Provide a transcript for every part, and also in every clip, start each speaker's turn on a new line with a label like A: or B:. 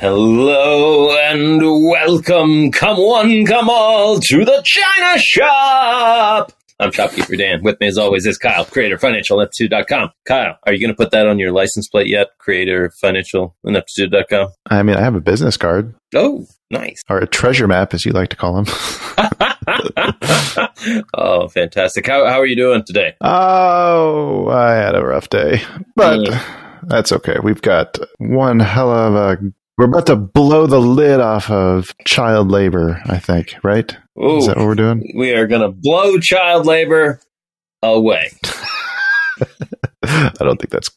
A: Hello and welcome, come one, come all, to the China Shop. I'm Shopkeeper Dan. With me, as always, is Kyle, creator of financialineptitude.com. Kyle, are you going to put that on your license plate yet? Creator of financialineptitude.com.
B: I mean, I have a business card,
A: Oh, nice.
B: or a treasure map, as you like to call them.
A: oh, fantastic. How, how are you doing today?
B: oh, I had a rough day, but mm. that's okay. We've got one hell of a. We're about to blow the lid off of child labor, I think, right?
A: Ooh,
B: Is that what we're doing?
A: we are going to blow child labor away.
B: I don't think that's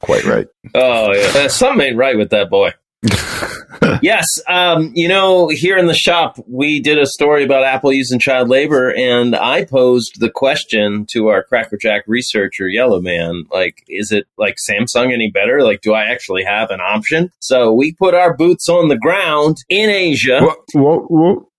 B: quite right.
A: Oh, yeah. Something ain't right with that boy. yes, um, you know, here in the shop, we did a story about Apple using child labor, and I posed the question to our Crackerjack researcher, Yellow Man, like, is it like Samsung any better? Like, do I actually have an option? So we put our boots on the ground in Asia.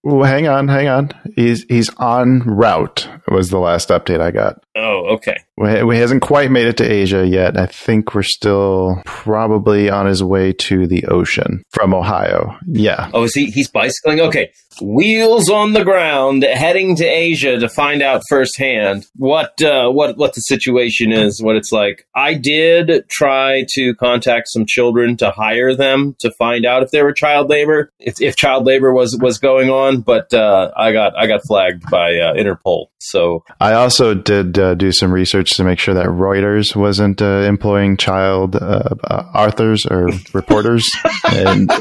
B: Whoa, hang on, hang on. He's he's on route. Was the last update I got.
A: Oh, okay.
B: We, we hasn't quite made it to Asia yet. I think we're still probably on his way to the ocean from Ohio. Yeah.
A: Oh, is he? He's bicycling. Okay, wheels on the ground, heading to Asia to find out firsthand what uh, what what the situation is, what it's like. I did try to contact some children to hire them to find out if there were child labor, if, if child labor was was going on, but uh, I got I got flagged by uh, Interpol. So
B: I also did uh, do some research to make sure that Reuters wasn't uh, employing child uh, uh, authors or reporters, and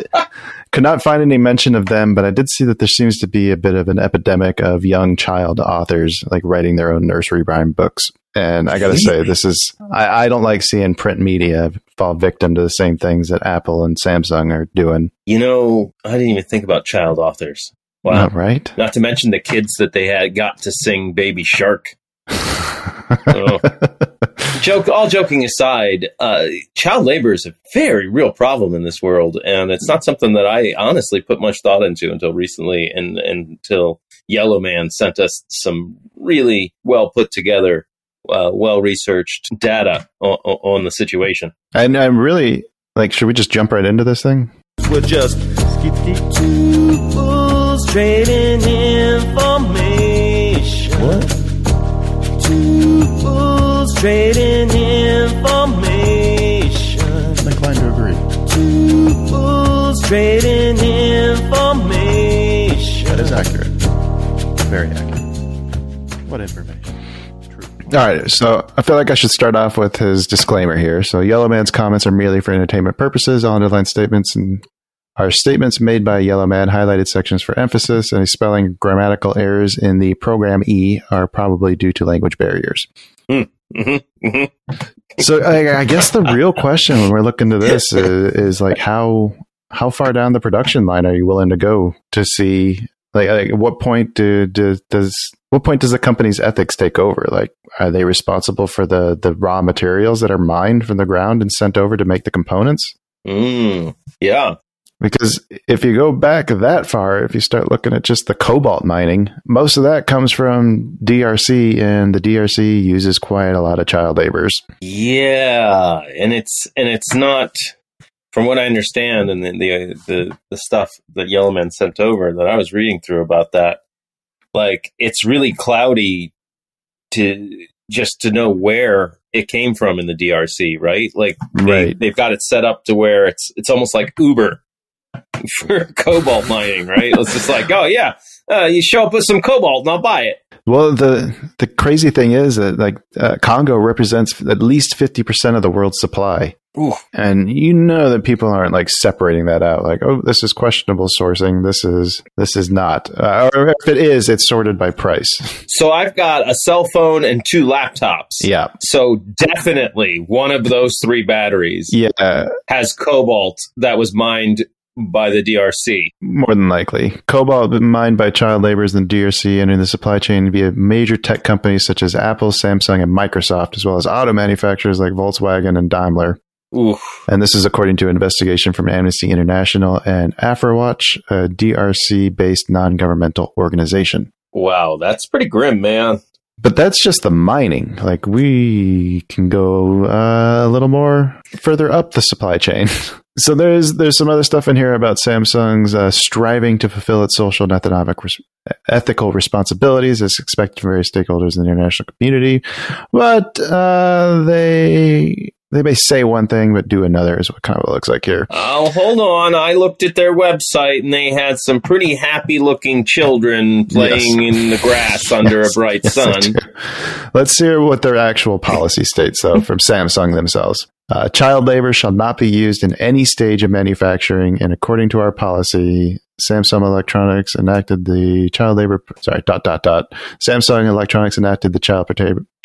B: could not find any mention of them. But I did see that there seems to be a bit of an epidemic of young child authors like writing their own nursery rhyme books. And I got to say, this is I, I don't like seeing print media fall victim to the same things that Apple and Samsung are doing.
A: you know, I didn't even think about child authors. Wow.
B: Not right?
A: Not to mention the kids that they had got to sing Baby Shark. Joke, all joking aside, uh, child labor is a very real problem in this world, and it's not something that I honestly put much thought into until recently, and, and until Yellow Man sent us some really well put together, uh, well researched data on, on the situation.
B: And I'm really like, should we just jump right into this thing?
C: We're just skip two bulls trading information.
B: What?
C: Two bulls trading information.
B: I'm inclined to agree.
C: Two bulls trading information.
B: That is accurate. Very accurate. What information? All right, so I feel like I should start off with his disclaimer here. So, Yellow Man's comments are merely for entertainment purposes. All underlined statements and are statements made by Yellow Man, highlighted sections for emphasis, and spelling grammatical errors in the program E are probably due to language barriers.
A: Mhm.
B: So, I, I guess the real question when we're looking to this is, is like how how far down the production line are you willing to go to see like, like at what point do, do does what point does the company's ethics take over? Like are they responsible for the the raw materials that are mined from the ground and sent over to make the components?
A: Mm, yeah.
B: Because if you go back that far if you start looking at just the cobalt mining most of that comes from DRC and the DRC uses quite a lot of child laborers
A: Yeah, and it's and it's not from what I understand, and the the the, the stuff that Yellowman sent over that I was reading through about that. Like it's really cloudy to just to know where it came from in the DRC, right? Like they,
B: Right.
A: they've got it set up to where it's it's almost like Uber for cobalt mining, right? It's just like, oh yeah, uh, you show up with some cobalt and I'll buy it.
B: Well, the the crazy thing is that like uh, Congo represents at least fifty percent of the world's supply,
A: Ooh.
B: and you know that people aren't like separating that out. Like, oh, this is questionable sourcing. This is this is not. Uh, or if it is, it's sorted by price.
A: So I've got a cell phone and two laptops.
B: Yeah,
A: So definitely one of those three batteries
B: yeah,
A: has cobalt that was mined by the DRC.
B: more than likely. Cobalt mined by child laborers in the DRC entering the supply chain via major tech companies such as Apple, Samsung, and Microsoft, as well as auto manufacturers like Volkswagen and Daimler.
A: Ooh.
B: And this is according to an investigation from Amnesty International and Afrewatch, a DRC based non governmental organization.
A: Wow, that's pretty grim, man.
B: But that's just the mining. Like we can go uh, a little more further up the supply chain. so there's there's some other stuff in here about Samsung's uh, striving to fulfill its social and economic res- ethical responsibilities as expected from various stakeholders in the international community. But uh, they they may say one thing but do another is what kind of it looks like here.
A: Oh, hold on. I looked at their website and they had some pretty happy looking children playing in the grass under a bright
B: Yes,
A: sun.
B: Let's hear what their actual policy states, though, from Samsung themselves. Uh, child labor shall not be used in any stage of manufacturing, and according to our policy, Samsung Electronics enacted the child labor. Sorry, dot dot dot. Samsung Electronics enacted the child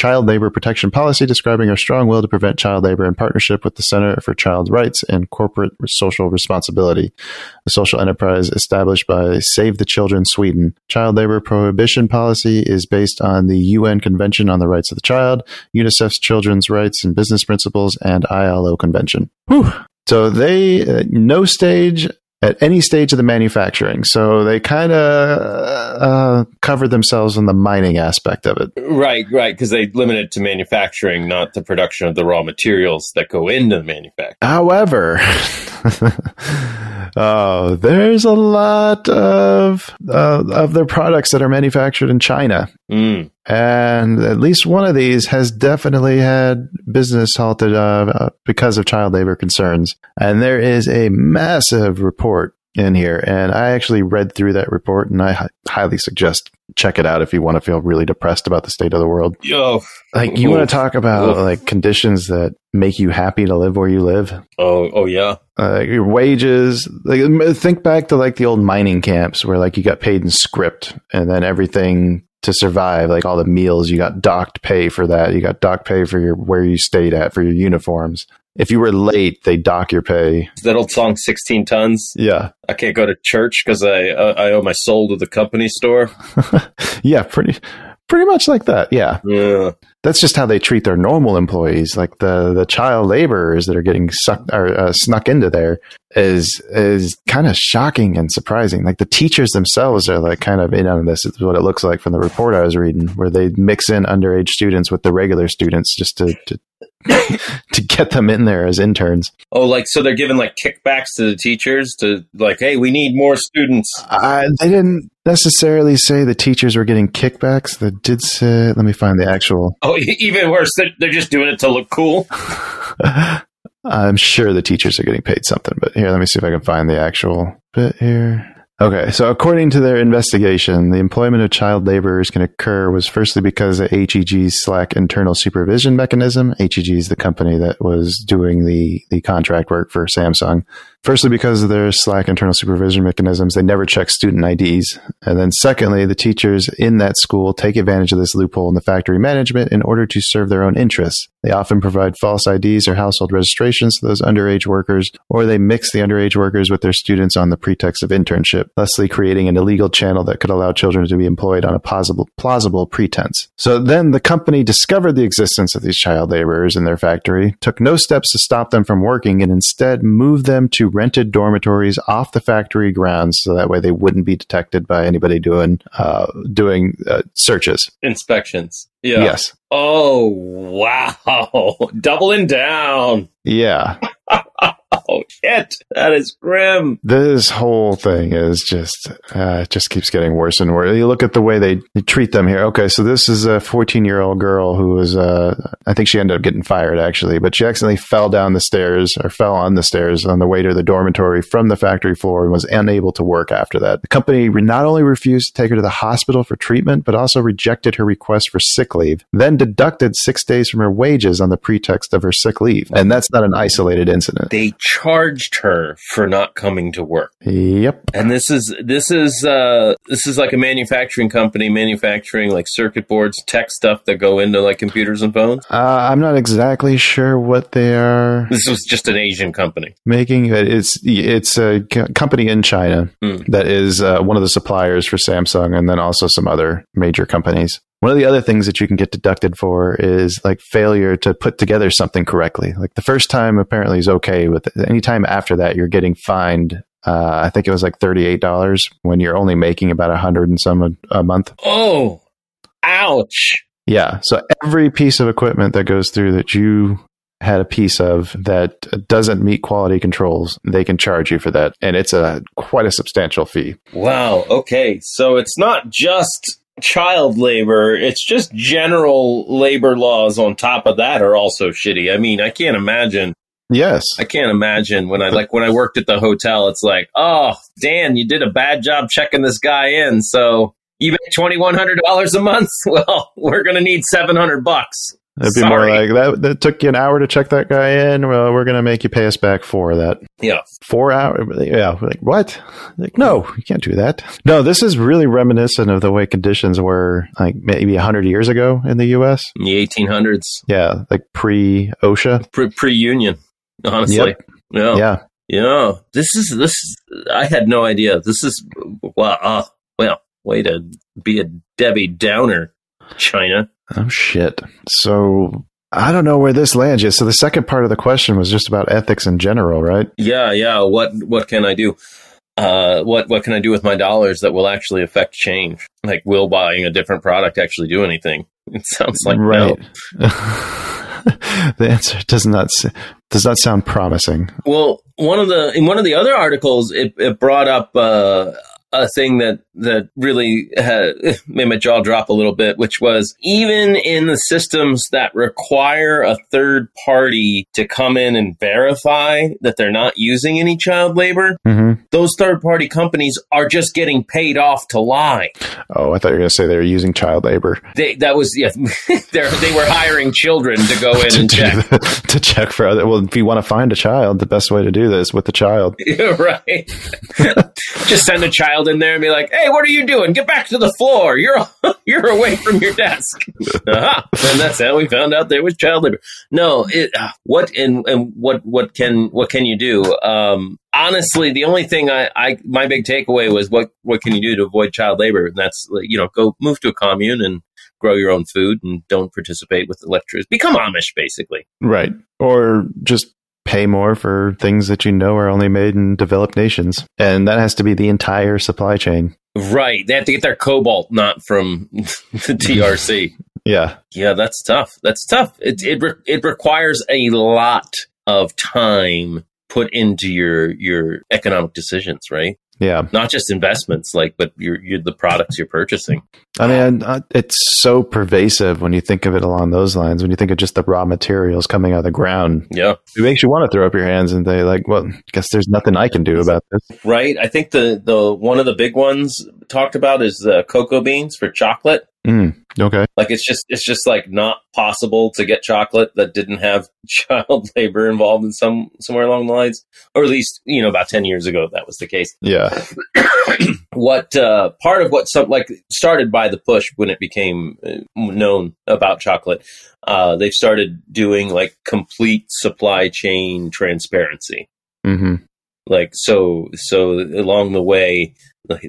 B: child labor protection policy, describing our strong will to prevent child labor in partnership with the Center for Child Rights and Corporate Social Responsibility, a social enterprise established by Save the Children Sweden. Child labor prohibition policy is based on the UN Convention on the Rights of the Child, UNICEF's Children's Rights and Business Principles, and ILO Convention. Whew. So they uh, no stage at any stage of the manufacturing. So they kind of uh, covered themselves in the mining aspect of it.
A: Right, right, because they limit it to manufacturing, not the production of the raw materials that go into the manufacturing.
B: However, oh, there's a lot of uh, of their products that are manufactured in China.
A: Mm.
B: And at least one of these has definitely had business halted uh, uh, because of child labor concerns. And there is a massive report in here. And I actually read through that report and I highly suggest check it out if you want to feel really depressed about the state of the world.
A: Yo,
B: Like you want to talk about
A: Oof.
B: like conditions that make you happy to live where you live.
A: oh, oh yeah.
B: Uh, your wages, like think back to like the old mining camps where like you got paid in script and then everything to survive, like all the meals, you got docked pay for that. You got docked pay for your where you stayed at for your uniforms. If you were late, they dock your pay.
A: That old song, 16 tons.
B: Yeah.
A: I can't go to church because I uh, I owe my soul to the company store.
B: yeah, pretty pretty much like that. Yeah.
A: Yeah.
B: That's just how they treat their normal employees. Like the the child laborers that are getting sucked or uh, snuck into there is is kind of shocking and surprising. Like the teachers themselves are like kind of in on this. Is what it looks like from the report I was reading, where they mix in underage students with the regular students just to to, to get them in there as interns.
A: Oh, like so they're giving like kickbacks to the teachers to like, hey, we need more students.
B: I, they didn't necessarily say the teachers were getting kickbacks. They did say. Let me find the actual.
A: Oh, even worse, they're, they're just doing it to look cool.
B: I'm sure the teachers are getting paid something, but here, let me see if I can find the actual bit here. Okay, so according to their investigation, the employment of child laborers can occur was firstly because of HEG's slack internal supervision mechanism. HEG is the company that was doing the, the contract work for Samsung. Firstly, because of their slack internal supervision mechanisms, they never check student IDs. And then secondly, the teachers in that school take advantage of this loophole in the factory management in order to serve their own interests. They often provide false IDs or household registrations to those underage workers, or they mix the underage workers with their students on the pretext of internship, thusly creating an illegal channel that could allow children to be employed on a plausible, plausible pretense. So then the company discovered the existence of these child laborers in their factory, took no steps to stop them from working, and instead moved them to rented dormitories off the factory grounds so that way they wouldn't be detected by anybody doing uh, doing uh, searches.
A: Inspections. Yeah.
B: Yes.
A: Oh wow, doubling down.
B: Yeah.
A: Oh shit. That is grim.
B: This whole thing is just, uh, it just keeps getting worse and worse. You look at the way they, they treat them here. Okay, so this is a 14 year old girl who was, uh, I think she ended up getting fired actually, but she accidentally fell down the stairs or fell on the stairs on the way to the dormitory from the factory floor and was unable to work after that. The company not only refused to take her to the hospital for treatment, but also rejected her request for sick leave, then deducted six days from her wages on the pretext of her sick leave. And that's not an isolated incident.
A: They charged her for not coming to work.
B: Yep.
A: And this is this is uh this is like a manufacturing company manufacturing like circuit boards, tech stuff that go into like computers and phones.
B: Uh, I'm not exactly sure what they are
A: This was just an Asian company.
B: making. but It's it's a co- company in China
A: Hmm.
B: that is uh, one of the suppliers for Samsung, and then also some other major companies. One of the other things that you can get deducted for is like failure to put together something correctly. Like the first time apparently is okay, but any time after that, you're getting fined. Uh, I think it was like thirty eight dollars when you're only making about a hundred and some a, a month.
A: Oh, ouch.
B: Yeah. So every piece of equipment that goes through that you had a piece of that doesn't meet quality controls, they can charge you for that. And it's a quite a substantial fee.
A: Wow. Okay. So it's not just child labor, it's just general labor laws on top of that are also shitty. I mean, I can't imagine
B: Yes.
A: I can't imagine when I like when I worked at the hotel, it's like, oh, Dan, you did a bad job checking this guy in. So you make twenty one hundred dollars a month. Well, we're gonna need seven hundred bucks.
B: It'd be
A: Sorry.
B: more like that. That took you an hour to check that guy in. Well, we're going to make you pay us back for that.
A: Yeah.
B: Four hours. Yeah. Like, what? Like, no, you can't do that. No, this is really reminiscent of the way conditions were like maybe 100 years ago in the U.S.
A: In the eighteen hundreds,
B: Yeah. Like pre OSHA.
A: pre union, honestly.
B: Yep.
A: Yeah.
B: Yeah.
A: Yeah, this is this. I had no idea. This is wow. Uh, well, way to be a Debbie Downer, China.
B: Oh shit. So I don't know where this lands you. So the second part of the question was just about ethics in general, right?
A: Yeah, yeah. What what can I do? Uh, what what can I do with my dollars that will actually affect change? Like, will buying a different product actually do anything? It sounds like no.
B: right. the answer does not does not sound promising.
A: Well, one of the in one of the other articles, it, it brought up uh, a thing that that really had, made my jaw drop a little bit, which was even in the systems that require a third party to come in and verify that they're not using any child labor,
B: hmm
A: those third party companies are just getting paid off to lie.
B: Oh, I thought you were going to say they were using child labor
A: They that was yeah, they were hiring children to go in
B: to,
A: and check.
B: the- to check for other. Well, if you want to find a child, the best way to do this with the child.
A: Yeah, right. Just send a child in there and be like, "Hey, what are you doing? Get back to the floor. You're you're away from your desk." uh-huh. And that's how we found out there was child labor. No, it, uh, what and and what what can what can you do? Um, honestly, the only thing I, I my big takeaway was what what can you do to avoid child labor? And that's you know go move to a commune and grow your own food and don't participate with the electricity. Become Amish, basically.
B: Right. Or just pay more for things that you know are only made in developed nations. And that has to be the entire supply chain.
A: Right. They have to get their cobalt not from the DRC.
B: Yeah.
A: Yeah, that's tough. That's tough. It it re- it requires a lot of time put into your your economic decisions, right?
B: Yeah.
A: Not just investments, like, but you're, you're the products you're purchasing.
B: I mean, uh, it's so pervasive when you think of it along those lines. When you think of just the raw materials coming out of the ground,
A: Yeah,
B: it makes you want to throw up your hands and say, like, well, I guess there's nothing I can do about this.
A: right. I think the the one of the big ones talked about is the cocoa beans for chocolate.
B: Mm, okay.
A: Like it's just it's just like not possible to get chocolate that didn't have child labor involved in some somewhere along the lines, or at least you know about ten years ago that was the case.
B: Yeah.
A: what uh, part of what some like started by the push when it became uh, known about chocolate uh, they've started doing like complete supply chain transparency
B: hmm
A: like so so along the way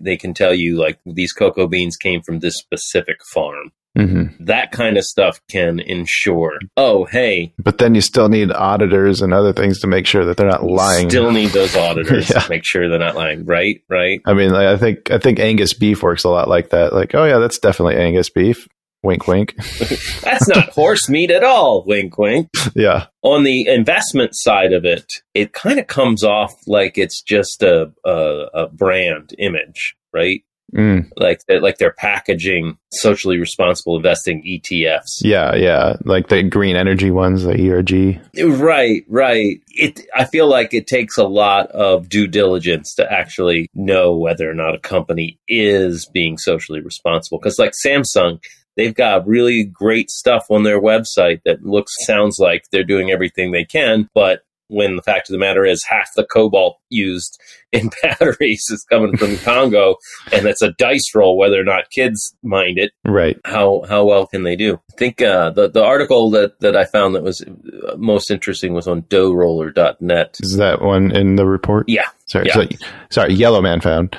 A: they can tell you like these cocoa beans came from this specific farm
B: hmm
A: that kind of stuff can ensure oh hey
B: But then you still need auditors and other things to make sure that they're not lying.
A: still need those auditors
B: Yeah.
A: to make sure they're not lying right right
B: I mean, like, I think I think Angus beef works a lot like that. Like, oh yeah, that's definitely Angus beef. Wink, wink.
A: That's not horse meat at all. Wink, wink.
B: Yeah.
A: On the investment side of it, it kind of comes off like it's just a, a, a brand image, right?
B: Mm.
A: Like like they're packaging socially responsible investing ETFs.
B: Yeah, yeah. Like the green energy ones, the ERG.
A: Right, right. It I feel like it takes a lot of due diligence to actually know whether or not a company is being socially responsible cuz like Samsung They've got really great stuff on their website that looks sounds like they're doing everything they can, but when the fact of the matter is half the cobalt used in batteries is coming from Congo and it's a dice roll whether or not kids mind it
B: Right.
A: how how well can they do I think uh, the the article that that I found that was uh, most interesting was on doughroller.net
B: Is that one in the report?
A: yeah
B: Sorry.
A: Yeah.
B: So, sorry. Yellow Man found.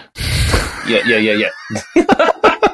A: yeah yeah yeah yeah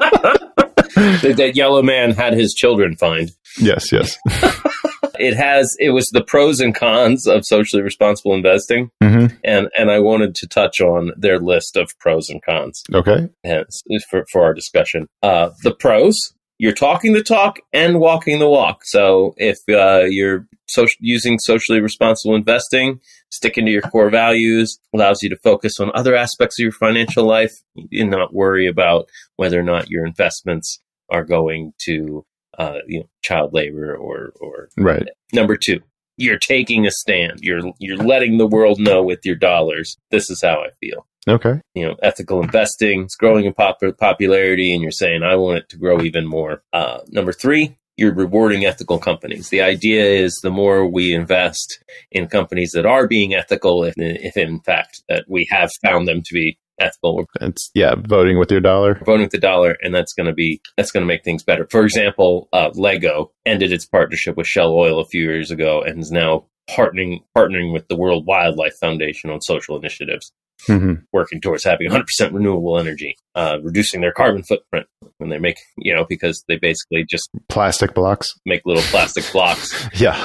A: that, that yellow man had his children find
B: Yes. Yes.
A: it has it was the pros and cons of socially responsible investing
B: hmm
A: and and I wanted to touch on their list of pros and cons
B: Okay.
A: hence for, for our discussion. Uh, the pros: you're talking the talk and walking the walk. So if uh, you're social, using socially responsible investing, sticking to your core values allows you to focus on other aspects of your financial life and not worry about whether or not your investments are going to uh, you know child labor or or
B: Right.
A: Number two, you're taking a stand. You're you're letting the world know with your dollars. This is how I feel.
B: Okay.
A: You know, ethical investing is growing in pop- popularity, and you're saying I want it to grow even more. Uh, number three, you're rewarding ethical companies. The idea is the more we invest in companies that are being ethical, if, if in fact that we have found them to be ethical,
B: It's yeah. Voting with your dollar.
A: voting with the dollar, and that's going to be that's going to make things better. For example, uh, Lego ended its partnership with Shell Oil a few years ago, and is now partnering partnering with the World Wildlife Foundation on social initiatives,
B: hmm
A: working towards having 100% renewable energy, uh, reducing their carbon footprint when they make you know because they basically just
B: Plastic blocks.
A: make little plastic blocks.
B: Yeah.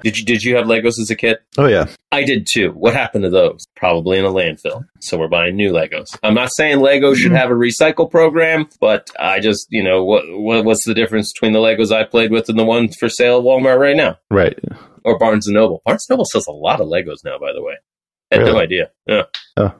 A: Did you did you have Legos as a kid?
B: oh yeah.
A: I did too. What happened to those? Probably in a landfill. So we're buying new Legos. I'm not saying Lego should have a recycle program, but I just, you know, what, what what's the difference between the Legos I played with and the ones for sale at Walmart right now
B: Right.
A: or Barnes and Noble? Barnes and Noble sells a lot of Legos now, by the way. I had no idea. Yeah,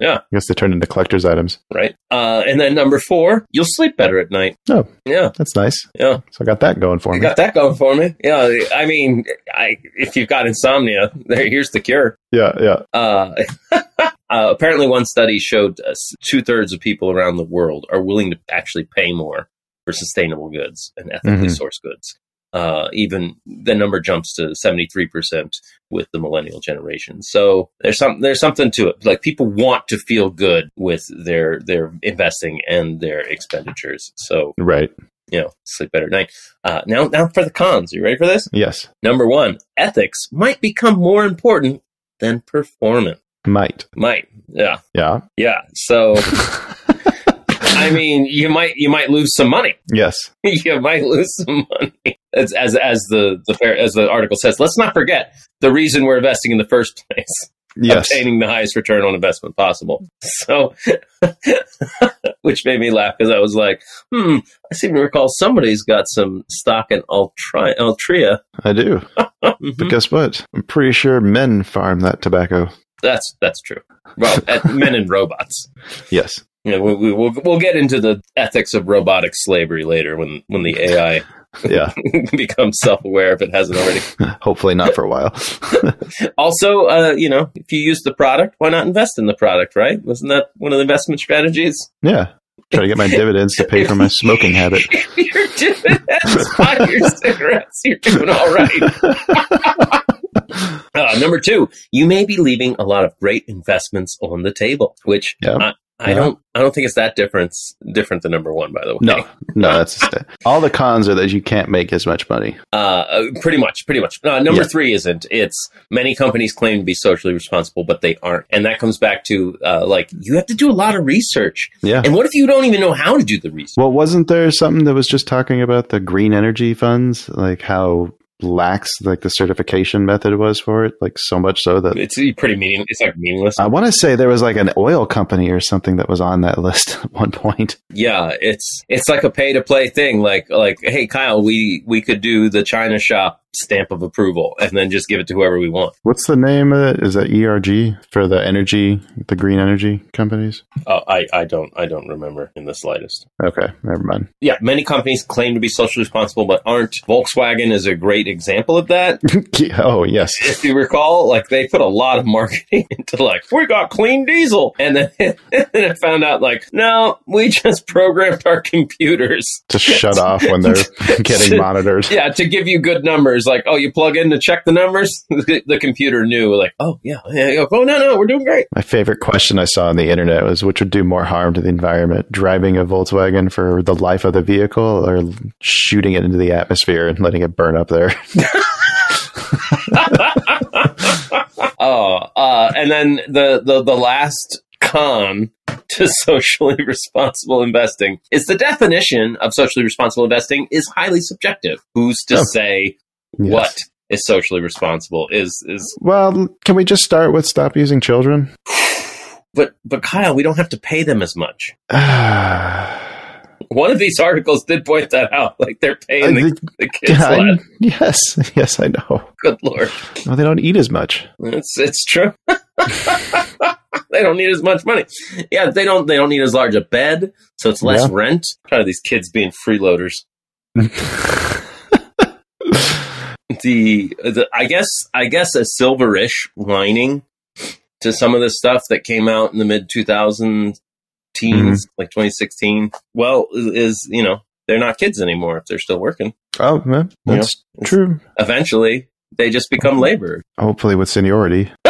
A: Yeah.
B: I guess they turned into collector's items.
A: right. Uh, and then number four, you'll sleep better at night.
B: Oh.
A: yeah,
B: That's nice.
A: yeah.
B: So I got that going for
A: You
B: me.
A: got that going for me. Yeah, I mean, I if you've got insomnia, there here's the cure.
B: Yeah. Yeah.
A: Uh, uh, apparently, one study showed uh, two thirds of people around the world are willing to actually pay more for sustainable goods and ethically
B: Mhm.
A: sourced goods. Uh, even the number jumps to seventy three percent with the millennial generation. So there's some there's something to it. Like people want to feel good with their their investing and their expenditures. So
B: Right.
A: you know, sleep better at night. Uh, now now for the cons. Are you ready for this?
B: Yes.
A: Number one, ethics might become more important than performance.
B: Might.
A: Might. Yeah.
B: Yeah.
A: Yeah. So I mean, you might you might lose some money.
B: yes.
A: you might lose some money. As as as the the fair as the article says, let's not forget the reason we're investing in the first place.
B: Yes.
A: Obtaining the highest return on investment possible. So which made me laugh because I was like, hmm, I seem to recall somebody's got some stock in Altri- Altria.
B: I do.
A: Mhm.
B: But guess what? I'm pretty sure men farm that tobacco.
A: That's that's true. Well, at men and robots.
B: Yes.
A: Know, we, we, we'll we'll get into the ethics of robotic slavery later when when the AI
B: Yeah.
A: become self aware if it hasn't already.
B: Hopefully not for a while.
A: Also, uh, you know, if you use the product, why not invest in the product? Right? Wasn't that one of the investment strategies?
B: yeah. Try to get my dividends to pay for my smoking habit.
A: Your dividends buy your cigarettes, you're doing all right. Uh, number two, you may be leaving a lot of great investments on the table, which
B: Yeah.
A: I don't. I don't think it's that difference different than number one. By the way,
B: No, no, that's all the cons are that you can't make as much money.
A: Uh, uh, pretty much, pretty much. Uh, number
B: Yeah.
A: three isn't. It's many companies claim to be socially responsible, but they aren't, and that comes back to uh, like you have to do a lot of research.
B: Yeah.
A: And what if you don't even know how to do the research?
B: Well, wasn't there something that was just talking about the green energy funds, like how lax like the certification method was for it, like so much so that
A: It's pretty meaning. It's like meaningless.
B: I want to say there was like an oil company or something that was on that list at one point.
A: yeah, it's it's like a pay to play thing. Like like, hey Kyle, we we could do the China shop stamp of approval and then just give it to whoever we want.
B: What's the name of it? Is that ERG for the energy, the green energy companies?
A: Oh, I I don't I don't remember in the slightest.
B: Okay, never mind.
A: Yeah, many companies claim to be socially responsible but aren't. Volkswagen is a great example of that.
B: oh yes,
A: if you recall, like they put a lot of marketing into like we got clean diesel, and then and then I found out like no, we just programmed our computers
B: to shut off when they're getting monitored.
A: Yeah, to give you good numbers. Like oh, you plug in to check the numbers, the, computer knew like oh yeah, yeah, oh no no, we're doing great.
B: My favorite question I saw on the internet was which would do more harm to the environment: driving a Volkswagen for the life of the vehicle, or shooting it into the atmosphere and letting it burn up there.
A: oh, uh, and then the, the the last con to socially responsible investing is the definition of socially responsible investing is highly subjective. Who's to
B: Oh.
A: say
B: Yes.
A: what is socially responsible? Is is
B: Well, can we just start with stop using children?
A: but but Kyle, we don't have to pay them as much. One of these articles did point that out. Like they're paying the, the kids less.
B: yes, yes, I know.
A: Good lord,
B: Well, they don't eat as much.
A: it's it's true. they don't need as much money. Yeah, they don't. They don't need as large a bed, so it's less
B: Yeah.
A: rent. Kind of these kids being freeloaders. the, the I guess I guess a silverish lining to some of the stuff that came out in the mid 2000 teens, mm-hmm. like 2016. Well, is, you know they're not kids anymore if they're still working.
B: oh, man, that's true.
A: Eventually, they just become labor.
B: Hopefully, with seniority.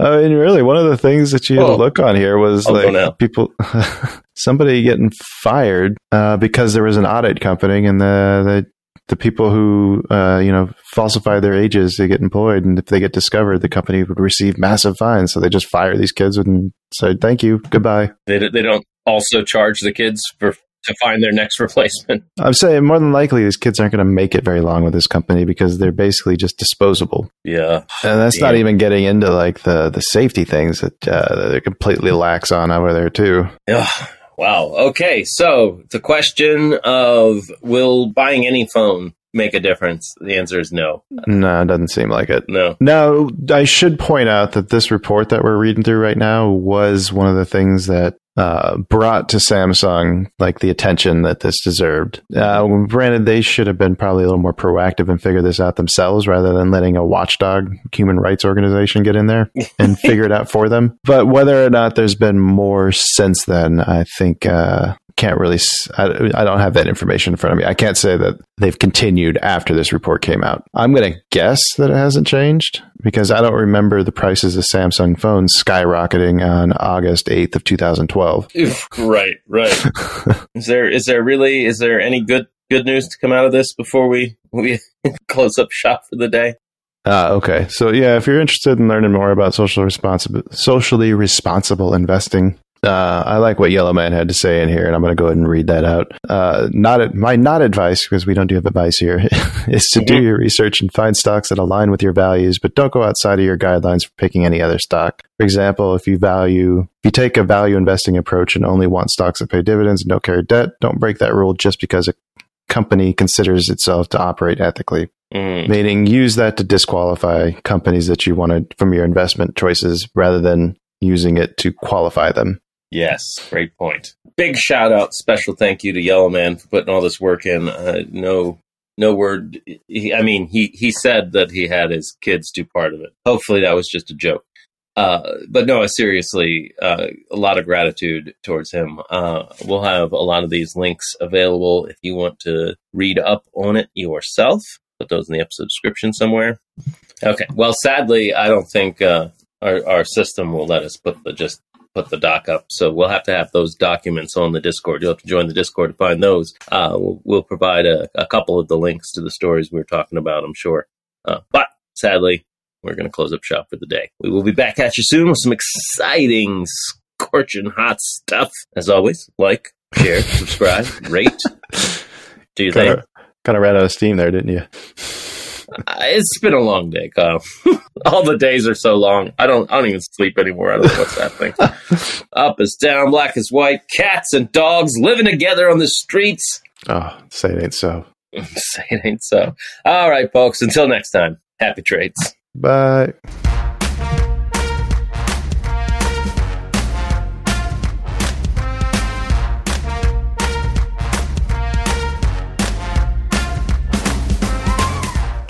B: I mean, really, one of the things that you
A: Oh.
B: look on here was oh,
A: I'll go
B: like people, somebody getting fired uh, because there was an audit company, and the the, the people who uh, you know falsify their ages they get employed, and if they get discovered, the company would receive massive fines. So they just fire these kids and say thank you, goodbye.
A: They they don't also charge the kids for to find their next replacement.
B: I'm saying more than likely these kids aren't going to make it very long with this company because they're basically just disposable.
A: Yeah,
B: And that's not even getting into like the the safety things that uh, they're completely lax on over there too.
A: Ugh, wow. Okay, so the question of will buying any phone make a difference? The answer is no.
B: No, it doesn't seem like it.
A: No.
B: Now, I should point out that this report that we're reading through right now was one of the things that uh, brought to Samsung like the attention that this deserved. Uh, granted, they should have been probably a little more proactive and figure this out themselves rather than letting a watchdog human rights organization get in there and figure it out for them. But whether or not there's been more since then, I think. Uh, can't really. I, I, don't have that information in front of me. I can't say that they've continued after this report came out. I'm going to guess that it hasn't changed because I don't remember the prices of Samsung phones skyrocketing on August 8th of 2012.
A: Oof, right, right. is there is there really is there any good good news to come out of this before we we close up shop for the day?
B: Ah, okay. So yeah, if you're interested in learning more about social responsible, socially responsible investing, uh, I like what Yellow Man had to say in here, and I'm going to go ahead and read that out. Uh, not my not advice because we don't do have advice here is to do
A: Mhm.
B: your research and find stocks that align with your values, but don't go outside of your guidelines for picking any other stock. For example, if you value if you take a value investing approach and only want stocks that pay dividends and don't carry debt, don't break that rule just because a company considers itself to operate ethically
A: Mm,
B: meaning use that to disqualify companies that you wanted from your investment choices rather than using it to qualify them.
A: Yes, great point. Big shout out, special thank you to Yellow Man for putting all this work in. Uh, no no word. He, I mean, he he said that he had his kids do part of it. Hopefully, that was just a joke. Uh, but no, seriously, uh, a lot of gratitude towards him. Uh, we'll have a lot of these links available if you want to read up on it yourself. Put those in the episode description somewhere. Okay. Well, sadly, I don't think uh, our our system will let us put the just put the doc up. So we'll have to have those documents on the Discord. You'll have to join the Discord to find those. Uh, we'll, we'll provide a, a couple of the links to the stories we were talking about. I'm sure. Uh, but sadly, we're going to close up shop for the day. We will be back at you soon with some exciting, scorching hot stuff. As always, like, share, subscribe, rate. Do you think?
B: Kind of ran out of steam there, didn't you?
A: It's been a long day, Kyle. All the days are so long. I don't. I don't even sleep anymore. I don't know what's happening. Up is down, black is white. Cats and dogs living together on the streets.
B: Oh, say it ain't so.
A: Say it ain't so. All right, folks. Until next time. Happy trades.
B: Bye.